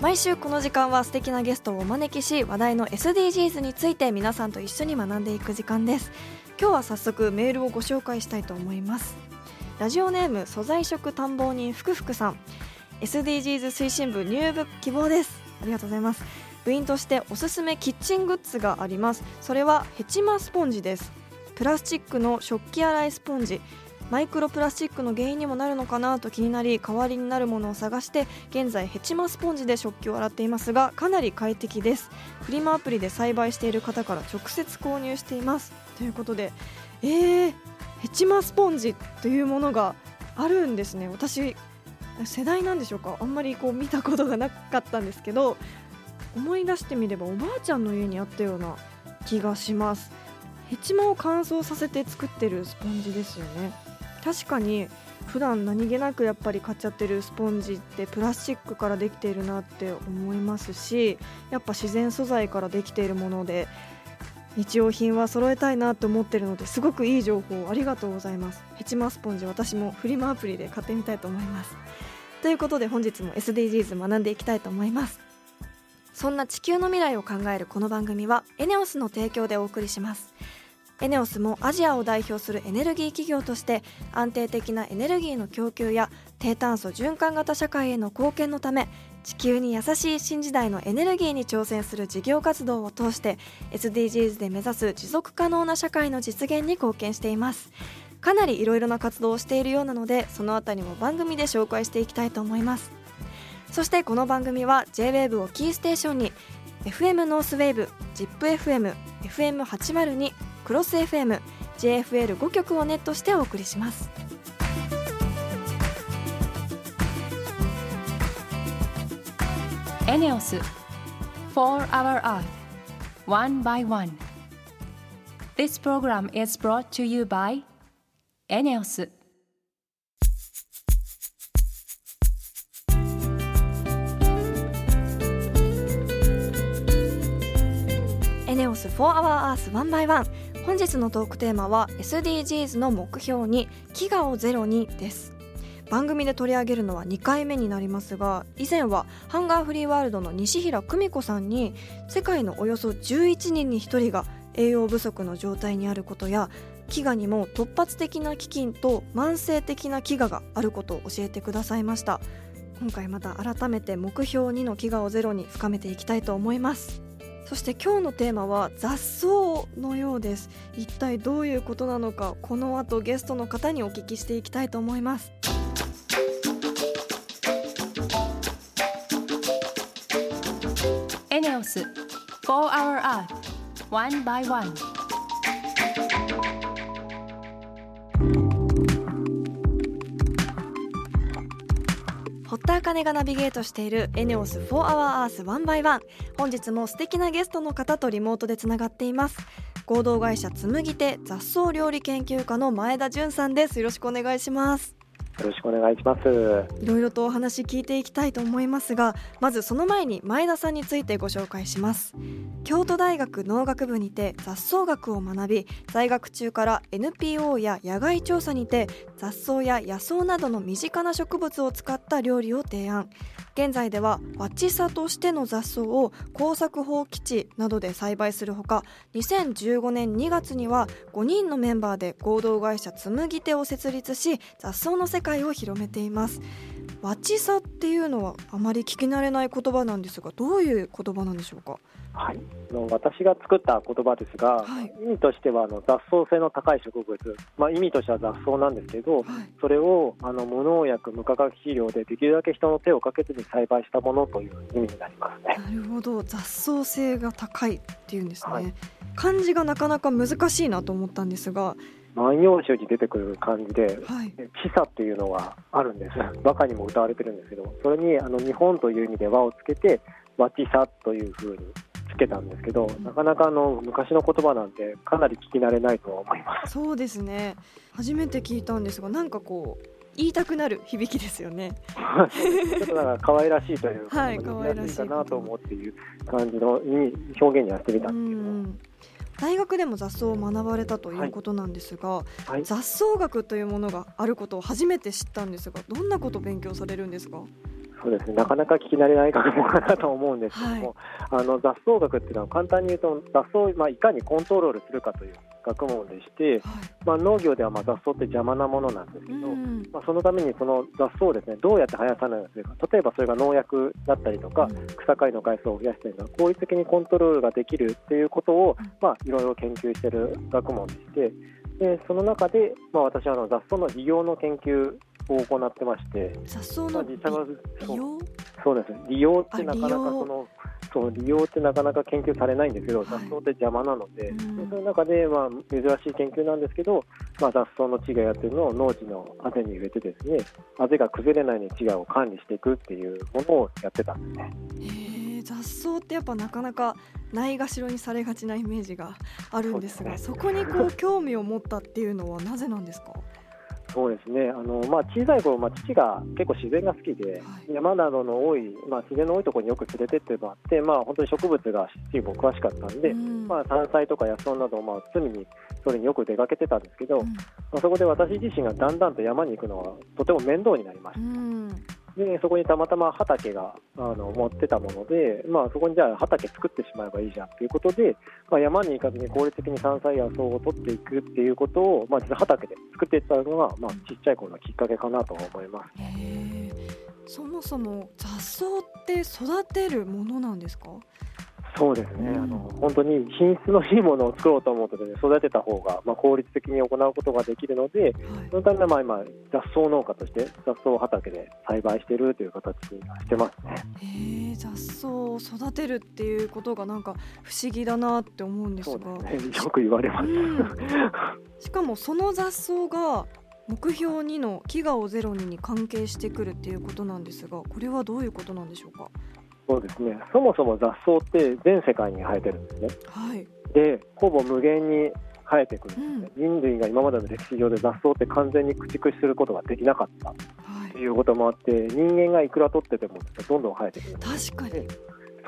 毎週この時間は素敵なゲストをお招きし話題の SDGs について皆さんと一緒に学んでいく時間です。今日は早速メールをご紹介したいと思います。ラジオネーム素材食探訪人ふくふくさん SDGs 推進部入部希望です。ありがとうございます。部員としておすすめキッチングッズがあります。それはヘチマスポンジです。プラスチックの食器洗いスポンジ。マイクロプラスチックの原因にもなるのかなと気になり代わりになるものを探して現在ヘチマスポンジで食器を洗っていますがかなり快適です。フリマアプリで栽培している方から直接購入しています。ということでえー、ヘチマスポンジというものがあるんですね。私世代なんでしょうか。あんまりこう見たことがなかったんですけど思い出してみればおばあちゃんの家にあったような気がします。ヘチマを乾燥させて作ってるスポンジですよね。確かに普段何気なくやっぱり買っちゃってるスポンジってプラスチックからできているなって思いますしやっぱ自然素材からできているもので日用品は揃えたいなと思ってるのですごくいい情報ありがとうございます。ヘチマスポンジ私もフリマアプリで買ってみたいと思います。ということで本日も SDGs 学んでいきたいと思います。そんな地球の未来を考えるこの番組はエネオスの提供でお送りします。エネオスもアジアを代表するエネルギー企業として安定的なエネルギーの供給や低炭素循環型社会への貢献のため地球に優しい新時代のエネルギーに挑戦する事業活動を通して SDGs で目指す持続可能な社会の実現に貢献しています。かなりいろいろな活動をしているようなのでそのあたりも番組で紹介していきたいと思います。そしてこの番組は JWAVE をキーステーションに FM ノースウェーブ ZIPFM FM802 クロス FM JFL5 曲をネットしてお送りしますエネオス4 Hour Earth One by One This program is brought to you by エネオスネオス4 Hour Earth 1 by 1本日のトークテーマは SDGs の目標に飢餓をゼロにです。番組で取り上げるのは2回目になりますが以前はハンガーフリーワールドの西平久美子さんに世界のおよそ11人に1人が栄養不足の状態にあることや飢餓にも突発的な飢饉と慢性的な飢餓があることを教えてくださいました。今回また改めて目標2の飢餓をゼロに深めていきたいと思います。そして今日のテーマは雑草のようです。一体どういうことなのかこの後ゲストの方にお聞きしていきたいと思います。エネオス4 Hour Earth One by One. 田茜がナビゲートしているエネオス4 Hour Earth 1 by 1本日も素敵なゲストの方とリモートでつながっています。合同会社紬手雑草料理研究家の前田純さんです。よろしくお願いします。よろしくお願いします。いろいろとお話聞いていきたいと思いますがまずその前に前田さんについてご紹介します京都大学農学部にて雑草学を学び在学中から NPO や野外調査にて雑草や野草などの身近な植物を使った料理を提案現在ではわちさとしての雑草を耕作放棄地などで栽培するほか2015年2月には5人のメンバーで合同会社紬手を設立し雑草の世界を広めています。ワチサっていうのはあまり聞き慣れない言葉なんですがどういう言葉なんでしょうか？はい、あの私が作った言葉ですが、はい。意味としてはあの雑草性の高い植物、まあ、意味としては雑草なんですけど、はい。それをあの無農薬、無化学肥料でできるだけ人の手をかけずに栽培したものという意味になりますね。なるほど。雑草性が高いっていうんですね、はい。漢字がなかなか難しいなと思ったんですが万葉集に出てくる漢字で、はいっていうのがあるんです。和歌にも歌われてるんですけど、それにあの日本という意味で和をつけて、ワティサというふうにつけたんですけど、なかなかあの昔の言葉なんでかなり聞き慣れないとは思います。そうですね初めて聞いたんですがなんかこう言いたくなる響きですよね ちょっとなんか可愛らしいというか、はい読みやすいかなと思うっていう感じのに表現にはしてみたんですけど、うん大学でも雑草を学ばれたということなんですが、はい、雑草学というものがあることを初めて知ったんですがどんなことを勉強されるんですか？そうですね、なかなか聞き慣れない学問かなと思うんですけども、あの雑草学っていうのは簡単に言うと雑草を、まあ、いかにコントロールするかという学問でして、はい。まあ、農業ではまあ雑草って邪魔なものなんですけど、うんまあ、そのためにその雑草をですねどうやって生やさないようにするか例えばそれが農薬だったりとか、草刈りの回数を増やしたりとか効率的にコントロールができるっていうことを、うん。まあ、いろいろ研究している学問でしてでその中で、まあ、私はあの雑草の利用の研究を行ってまして、雑草の、実際はそう利用そうですね利用ってなかなかそのそう利用ってなかなか研究されないんですけど、雑草って邪魔なので、うんでその中で、まあ、珍しい研究なんですけど、まあ、雑草の地がやってるのを農地のあぜに植えてですねあぜが崩れないように地がを管理していくっていうものをやってたんですね。雑草ってやっぱなかなかないがしろにされがちなイメージがあるんですがそこにこう興味を持ったっていうのはなぜなんですかそうですね。あの、まあ、小さい頃、まあ、父が結構自然が好きで、はい。山などの多い、まあ、自然の多いところによく連れてってもらって、まあ、本当に植物が父も詳しかったんで、うん。まあ、山菜とか野草などを、まあ、常にそれによく出かけてたんですけど、うん。まあ、そこで私自身がだんだんと山に行くのはとても面倒になりましうん。た、でそこにたまたま畑があの持ってたもので、まあ、そこにじゃあ畑作ってしまえばいいじゃんということで、まあ、山に行かずに効率的に山菜や草を取っていくっていうことを、まあ、実は畑で作っていったのが、まあ、ちっちゃい頃のきっかけかなと思います。そもそも雑草って育てるものなんですか？そうですね、うん。あの本当に品質のいいものを作ろうと思うとです、ね、育てた方がまあ効率的に行うことができるので、はい。そのためまあ今、雑草農家として雑草畑で栽培しているという形にしてますね。へえ雑草を育てるっていうことがなんか不思議だなって思うんですが。ね、よく言われます。うん。しかもその雑草が目標2の飢餓をゼロにに関係してくるっていうことなんですがこれはどういうことなんでしょうか？そうですね、そもそも雑草って全世界に生えてるんですね。はい。で、ほぼ無限に生えてくるんですね、人類が今までの歴史上で雑草って完全に駆逐することができなかったはいということもあって、人間がいくら取っててもどんどん生えてくる。んです。確かに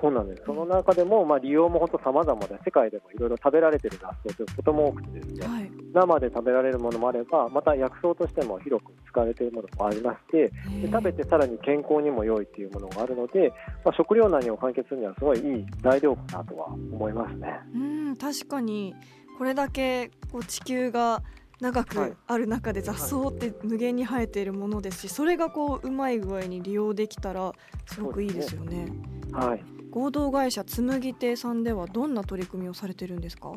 そうなんです。その中でも、まあ、利用も本当様々で、世界でもいろいろ食べられてる雑草ということも多くてですね、はい生で食べられるものもあれば、また薬草としても広く使われているものもありまして、で食べてさらに健康にも良いっていうものがあるので、まあ、食糧難を解決するにはすごいいい材料かなとは思いますね。うん確かにこれだけこう地球が長はいくある中で雑草って無限に生えているものですしそれがこううまい具合に利用できたらすごくいいですよね。はい。合同会社紬亭さんではどんな取り組みをされてるんですか？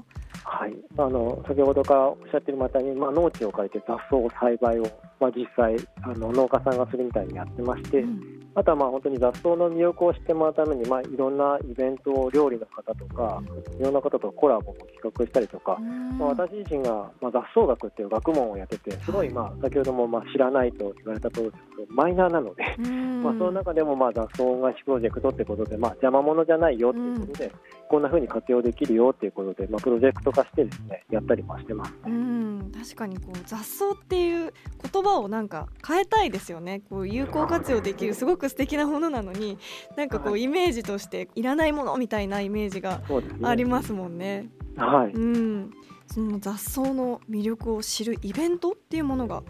はい、あの先ほどからおっしゃってるまたに、まあ、農地を借りて雑草を栽培を、まあ、実際あの農家さんがするみたいにやってまして、うんあとはまあ本当に雑草の魅力を知ってもらうために、まあ、いろんなイベントを料理の方とか、いろんな方とコラボも企画したりとか、まあ、私自身が、まあ、雑草学っていう学問をやってて、すごい、まあ、先ほどもまあ知らないと言われた通りですけど、マイナーなので、うん。まあ、その中でもまあ雑草恩返しプロジェクトってことで、まあ、邪魔者じゃないよっていうことで、こんな風に活用できるよっていうことで、まあ、プロジェクト化してですね、やったりもしてます。うん。確かにこう雑草っていう言葉をなんか変えたいですよね。こう有効活用できるすごく素敵なものなのになんかこうイメージとしていらないものみたいなイメージが。ありますもんね。はい。うん、その雑草の魅力を知るイベントっていうものが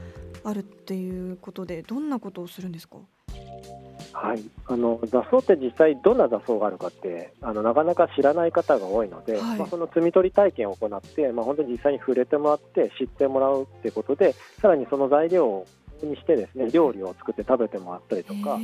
あるっていうことでどんなことをするんですか？はい、あの雑草って実際どんな雑草があるかってあのなかなか知らない方が多いので、はいまあ、その摘み取り体験を行って、まあ、本当に実際に触れてもらって知ってもらうってことでさらにその材料にしてですね料理を作って食べてもらったりとか、まあ、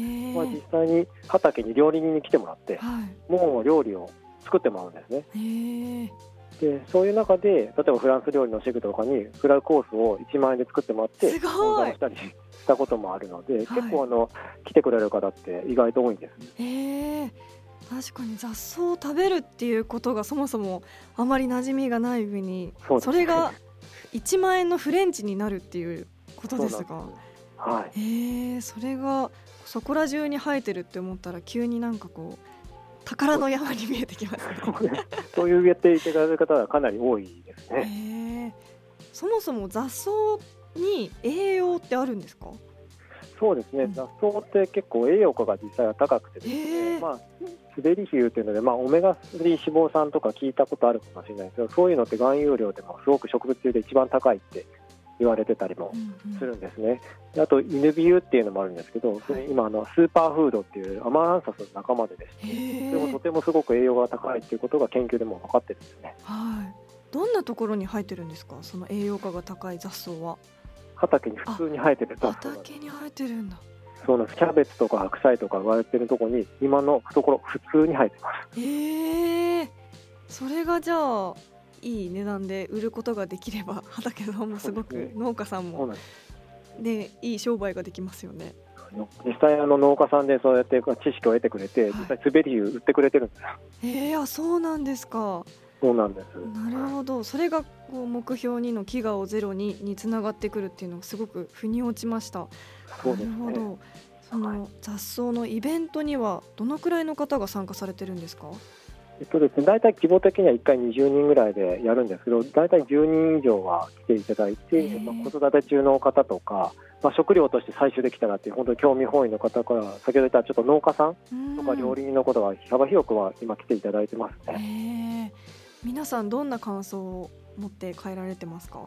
実際に畑に料理人に来てもらってはい。もう料理を作ってもらうんですね。でそういう中で例えばフランス料理のシェフとかにフライコースを1万円で作ってもらってすごい。講座をしたりしたこともあるので、はい。結構あの来てくれる方って意外と多いんです確かに雑草を食べるっていうことがそもそもあまり馴染みがない上にそれが1万円のフレンチになるっていうことですがはい。へえそれがそこら中に生えてるって思ったら急になんかこう宝の山に見えてきますね。そういう言っていただく方はかなり多いですね。そもそも雑草に栄養ってあるんですか？そうですね、雑草って結構栄養価が実際は高くてですね、まあ、滑り比喩というので、まあ、オメガ3脂肪酸とか聞いたことあるかもしれないですけどそういうのって含有量でもすごく植物性で一番高いって言われてたりもするんですね。あと犬ビューっていうのもあるんですけど、それ今あのスーパーフードっていうアマランサスの仲間でですね、それもとてもすごく栄養が高いっていうことが研究でも分かってるんですね。はい。どんなところに生えてるんですか、その栄養価が高い雑草は。畑に普通に生えてる雑草。畑に生えてるんだ。そうなんです。キャベツとか白菜とか言われてるところに今のところ普通に生えてます。へえー。それがじゃあいい値段で売ることができれば 畑さんもすごく農家さんもでいい商売ができますよね。実際あの農家さんでそうやって知識を得てくれて、実際滑り売ってくれてるんですよ。えー、あそうなんですか。そうなんです。なるほど。それがこう目標にの飢餓をゼロににつながってくるっていうのがすごく腑に落ちました。そうですね、なるほど。その雑草のイベントにはどのくらいの方が参加されてるんですか？えっとですね、大体規模的には1回20人ぐらいでやるんですけど、大体10人以上は来ていただいて、まあ、子育て中の方とか、まあ、食料として採集できたらっていう、本当に興味本位の方から、先ほど言ったちょっと農家さんとか料理人のことが幅広くは今、来ていただいてますね。皆さん、どんな感想を持って帰られてますか？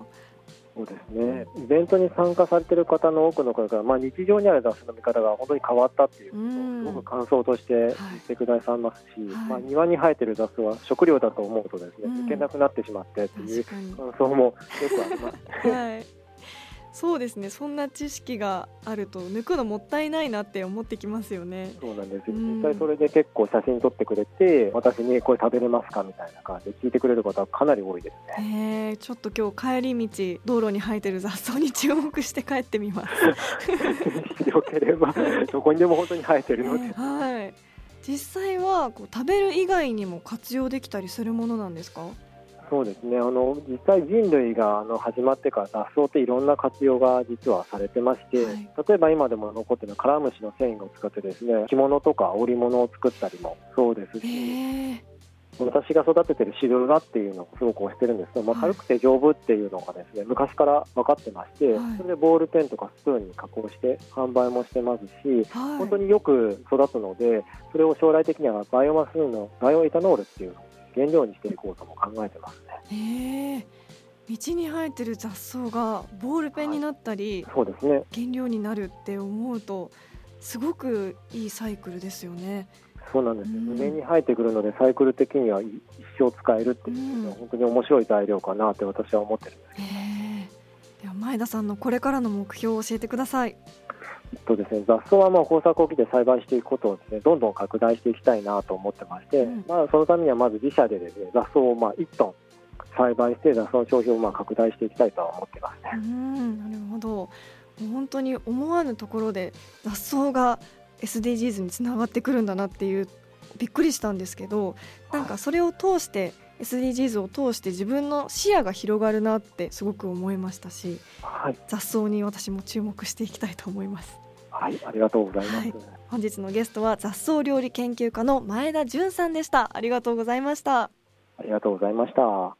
そうですね、イベントに参加されている方の多くの方が、まあ、日常にある雑誌の見方が本当に変わったっていうことをすごく感想として言ってくださいますし、はい、まあ、庭に生えてる雑草は食料だと思うとですね、いけなくなってしまってっていう感想もよくあります、はいそうですね。そんな知識があると抜くのもったいないなって思ってきますよね。そうなんですよ、実際それで結構写真撮ってくれて私にこれ食べれますかみたいな感じで聞いてくれる方はかなり多いですね、えー、ちょっと今日帰り道道路に生えてる雑草に注目して帰ってみます。よければ どこにでも本当に生えてるので、えー、はい。実際はこう食べる以外にも活用できたりするものなんですか？そうですね。あの実際、人類があの始まってから雑草っていろんな活用が実はされてまして、はい、例えば今でも残っているカラムシの繊維を使ってですね着物とか織物を作ったりもそうですし。私が育ててるシルラっていうのをすごく推してるんですけど、まあ、軽くて丈夫っていうのがですね昔から分かってまして、それでボールペンとかスプーンに加工して販売もしてますし、本当によく育つのでそれを将来的にはバイオマスのバイオエタノールっていう原料にしていこうとも考えてますね。道に生えてる雑草がボールペンになったり、はい、そうですね、原料になるって思うとすごくいいサイクルですよね。そうなんです、うん、上に生えてくるのでサイクル的には一生使えるっていうのは本当に面白い材料かなって私は思ってるんです、では前田さんのこれからの目標を教えてください。とですね、雑草はまあ豊作を機で栽培していくことをですねどんどん拡大していきたいなと思ってまして、うん、まあ、そのためにはまず自社でですね雑草をまあ1トン栽培して雑草の消費をまあ拡大していきたいとは思ってますね。うんなるほど本当に思わぬところで雑草が SDGs につながってくるんだなっていうびっくりしたんですけどなんかそれを通して SDGs を通して自分の視野が広がるなってすごく思いましたし、はい、雑草に私も注目していきたいと思います。はい、ありがとうございます、はい、本日のゲストは雑草料理研究家の前田純さんでした。ありがとうございました。ありがとうございました。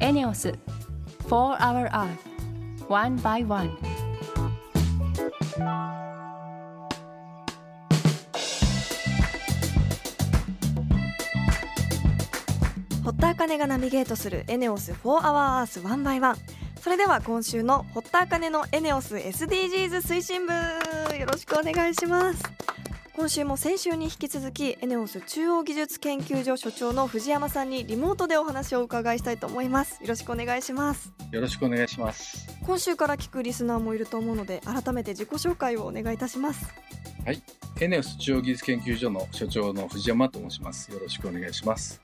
エネオス For Our Earth One by One. 堀田茜がナビゲートするエネオス4 Hour Earth One by One それでは今週の堀田茜のエネオス SDGs 推進部よろしくお願いします。今週も先週に引き続きエネオス中央技術研究所所長の藤山さんにリモートでお話を伺いしたいと思います。よろしくお願いします。よろしくお願いします。今週から聞くリスナーもいると思うので改めて自己紹介をお願いいたします。はい。エネオス中央技術研究所の所長の藤山と申します。よろしくお願いします。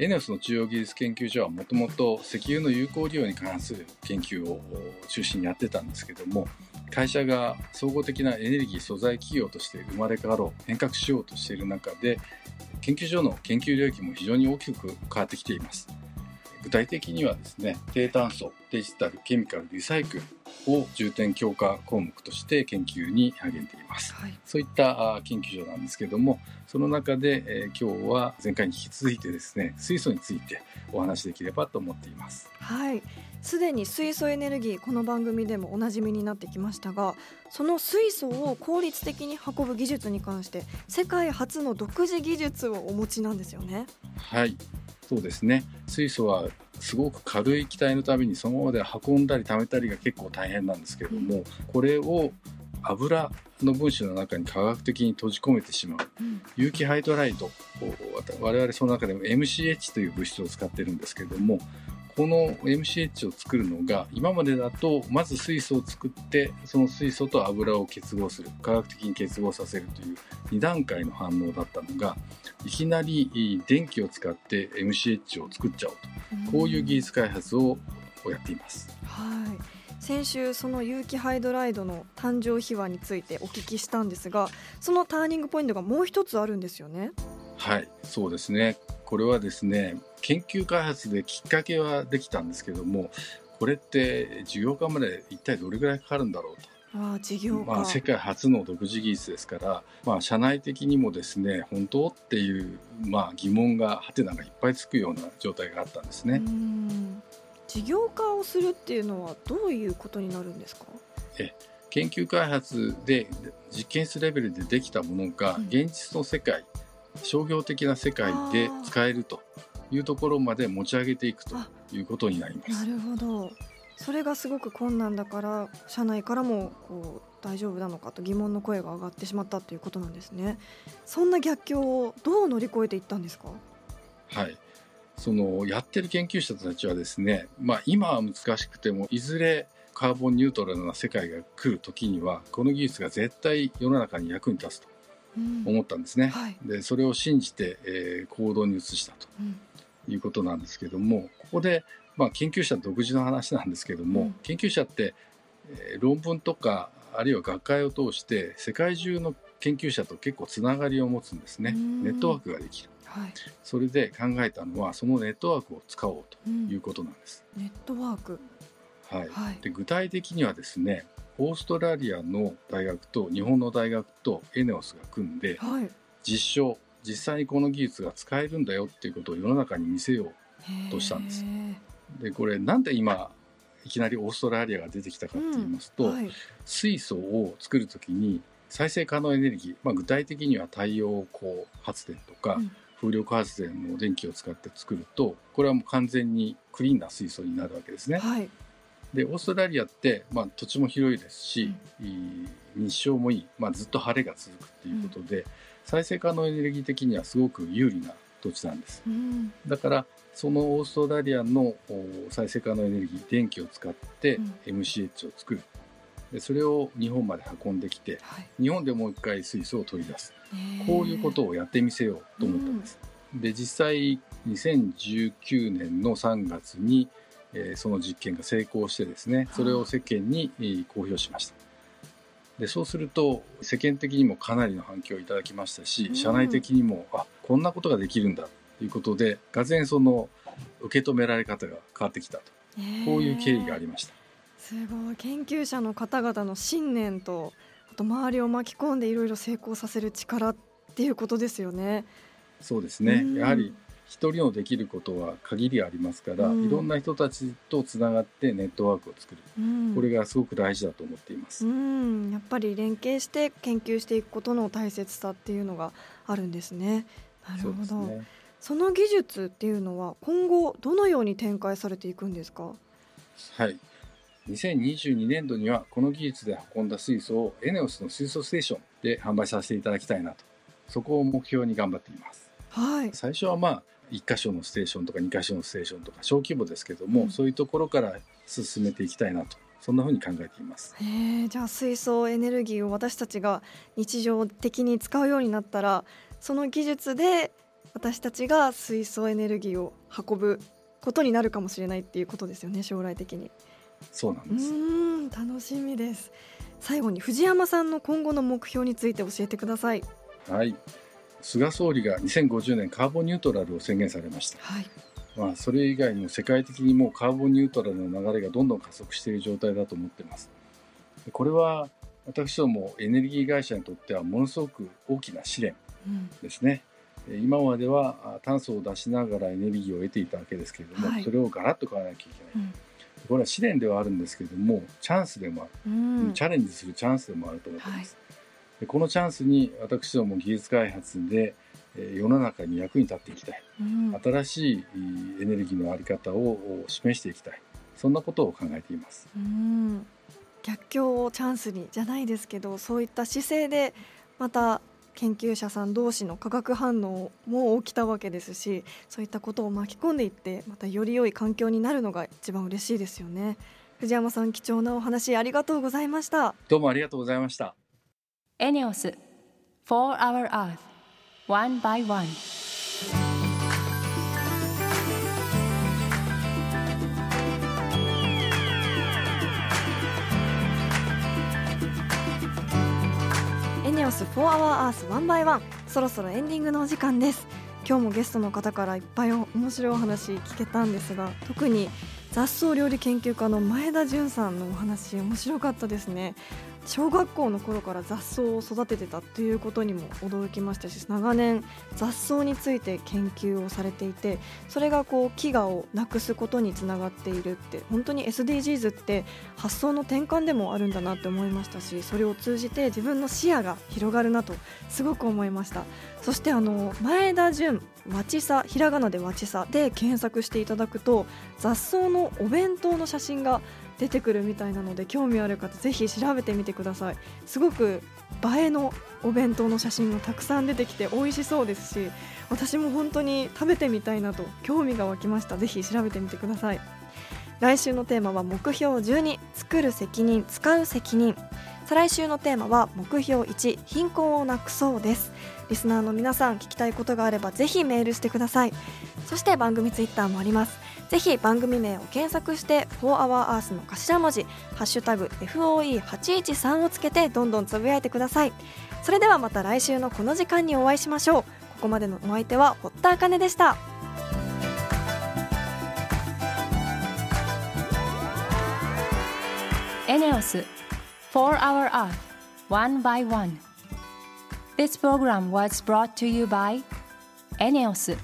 エネオスの中央技術研究所はもともと石油の有効利用に関する研究を中心にやってたんですけども会社が総合的なエネルギー素材企業として生まれ変わろう変革しようとしている中で研究所の研究領域も非常に大きく変わってきています。具体的にはですね低炭素デジタルケミカルリサイクルを重点強化項目として研究に励んでいます、はい、そういった研究所なんですけどもその中で、えー、今日は前回に引き続いてですね水素についてお話しできればと思っています。はい。すでに水素エネルギーこの番組でもおなじみになってきましたがその水素を効率的に運ぶ技術に関して世界初の独自技術をお持ちなんですよね。はい。そうですね。水素はすごく軽い気体のためにそのままで運んだり貯めたりが結構大変なんですけれども、うん、これを油の分子の中に科学的に閉じ込めてしまう、うん、有機ハイドライド我々その中でも MCH という物質を使ってるんですけれどもこの MCH を作るのが今までだとまず水素を作ってその水素と油を結合する科学的に結合させるという2段階の反応だったのがいきなり電気を使って MCH を作っちゃおうと。こういう技術開発をやっています。はい。先週その有機ハイドライドの誕生秘話についてお聞きしたんですがそのターニングポイントがもう一つあるんですよねはいそうですね。これはですね研究開発できっかけはできたんですけどもこれって事業化まで一体どれぐらいかかるんだろうと。あ事業まあ、世界初の独自技術ですから、まあ、社内的にもですね本当っていう、まあ、疑問がはてながいっぱいつくような状態があったんですね。事業化をするっていうのはどういうことになるんですか？え研究開発で実験室レベルでできたものが現実の世界、うん、商業的な世界で使えるというところまで持ち上げていくということになります。なるほど。それがすごく困難だから社内からもこう大丈夫なのかと疑問の声が上がってしまったということなんですね。そんな逆境をどう乗り越えていったんですか？はい。そのやってる研究者たちはですね、まあ、今は難しくてもいずれカーボンニュートラルな世界が来る時にはこの技術が絶対世の中に役に立つと思ったんですね。うんはい、でそれを信じて、えー、行動に移したと。うん。いうことなんですけどもここで、まあ、研究者独自の話なんですけども、うん、研究者って、えー、論文とかあるいは学会を通して世界中の研究者と結構つながりを持つんですね。ネットワークができる、はい、それで考えたのはそのネットワークを使おうということなんです、うん、ネットワーク。はい、はい、で具体的にはですねオーストラリアの大学と日本の大学とエネオスが組んで、はい、実証実際にこの技術が使えるんだよっていうことを世の中に見せようとしたんです。でこれなんで今いきなりオーストラリアが出てきたかって言いますと、うんはい、水素を作る時に再生可能エネルギー、まあ、具体的には太陽光発電とか、うん、風力発電の電気を使って作るとこれはもう完全にクリーンな水素になるわけですね。はい、でオーストラリアって、まあ、土地も広いですし、うん、日照もいい、まあ、ずっと晴れが続くっていうことで、再生可能エネルギー的にはすごく有利な土地なんです、うん、だからそのオーストラリアの再生可能エネルギー電気を使って MCH を作る、でそれを日本まで運んできて、はい、日本でもう一回水素を取り出す。こういうことをやってみせようと思ったんです、うん、で実際2019年の3月に、えー、その実験が成功してですねそれを世間に、公表しました。でそうすると世間的にもかなりの反響をいただきましたし、うん、社内的にもあこんなことができるんだということでがぜんその受け止められ方が変わってきたと、こういう経緯がありました。すごい。研究者の方々の信念とあと周りを巻き込んでいろいろ成功させる力っていうことですよね。そうですね、やはり一人のできることは限りありますから、うん、いろんな人たちとつながってネットワークを作る、うん、これがすごく大事だと思っています、うん、やっぱり連携して研究していくことの大切さっていうのがあるんですね。なるほど。そ、ね,、の技術っていうのは今後どのように展開されていくんですか？はい。2022年度にはこの技術で運んだ水素をエネオスの水素ステーションで販売させていただきたいなと。そこを目標に頑張っています。はい、最初はまあ1箇所のステーションとか2箇所のステーションとか小規模ですけども、うん、そういうところから進めていきたいなとそんなふうに考えています。へじゃあ水素エネルギーを私たちが日常的に使うようになったらその技術で私たちが水素エネルギーを運ぶことになるかもしれないっていうことですよね将来的に。そうなんです。うん楽しみです。最後に藤山さんの今後の目標について教えてください。はい菅総理が2050年カーボンニュートラルを宣言されました、はい、まあ、それ以外にも世界的にもうカーボンニュートラルの流れがどんどん加速している状態だと思っています。これは私どもエネルギー会社にとってはものすごく大きな試練ですね。うん、今までは炭素を出しながらエネルギーを得ていたわけですけれども、はい、それをガラッと変えなきゃいけない。うん。これは試練ではあるんですけれどもチャンスでもある、うん、チャレンジするチャンスでもあると思っています、このチャンスに私ども技術開発で世の中に役に立っていきたい、うん、新しいエネルギーの在り方を示していきたい。そんなことを考えています、うん、逆境をチャンスにじゃないですけどそういった姿勢でまた研究者さん同士の化学反応も起きたわけですしそういったことを巻き込んでいってまたより良い環境になるのが一番嬉しいですよね。藤山さん貴重なお話ありがとうございました。どうもありがとうございましたエネオス For Our Earth One by One. ネオス4 Hour Earth 1 by 1そろそろエンディングのお時間です。今日もゲストの方からいっぱい面白いお話聞けたんですが特に雑草料理研究家の前田純さんのお話面白かったですね。小学校の頃から雑草を育ててたということにも驚きましたし長年雑草について研究をされていてそれがこう飢餓をなくすことにつながっているって本当に SDGs って発想の転換でもあるんだなって思いましたしそれを通じて自分の視野が広がるなとすごく思いました。そしてあの前田純わちさひらがなでわちさで検索していただくと雑草のお弁当の写真が出てくるみたいなので興味ある方ぜひ調べてみてください。すごく映えのお弁当の写真がたくさん出てきて美味しそうですし私も本当に食べてみたいなと興味が湧きました。ぜひ調べてみてください。来週のテーマは目標12作る責任使う責任。再来週のテーマは目標1貧困をなくそうです。リスナーの皆さん聞きたいことがあればぜひメールしてください。そして番組ツイッターもあります。ぜひ番組名を検索して「4HourEarth」の頭文字「ハッシュタグ #FOE813」をつけてどんどんつぶやいてください。それではまた来週のこの時間にお会いしましょう。ここまでのお相手は堀田茜でした。エネオス4 Hour Earth One by One This program was brought to you by エネオス